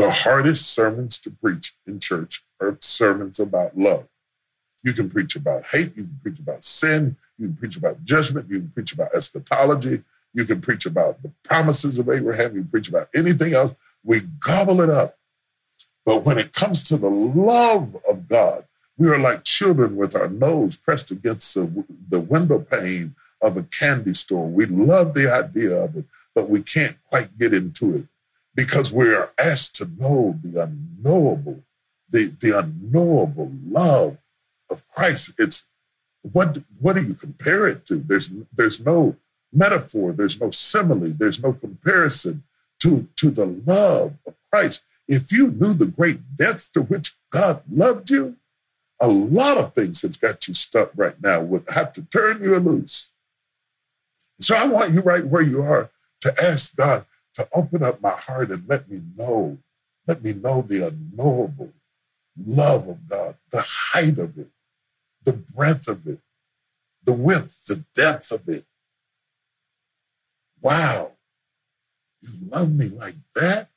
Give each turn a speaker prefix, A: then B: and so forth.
A: The hardest sermons to preach in church are sermons about love. You can preach about hate, you can preach about sin, you can preach about judgment, you can preach about eschatology, you can preach about the promises of Abraham, you can preach about anything else. We gobble it up. But when it comes to the love of God, we are like children with our nose pressed against the, the window pane of a candy store. We love the idea of it, but we can't quite get into it because we are asked to know the unknowable, the, the unknowable love of Christ. It's what what do you compare it to? There's there's no metaphor, there's no simile, there's no comparison to, to the love of Christ. If you knew the great depth to which God loved you, a lot of things have got you stuck right now would have to turn you loose. So I want you right where you are to ask God to open up my heart and let me know, let me know the unknowable love of God, the height of it, the breadth of it, the width, the depth of it. Wow, you love me like that?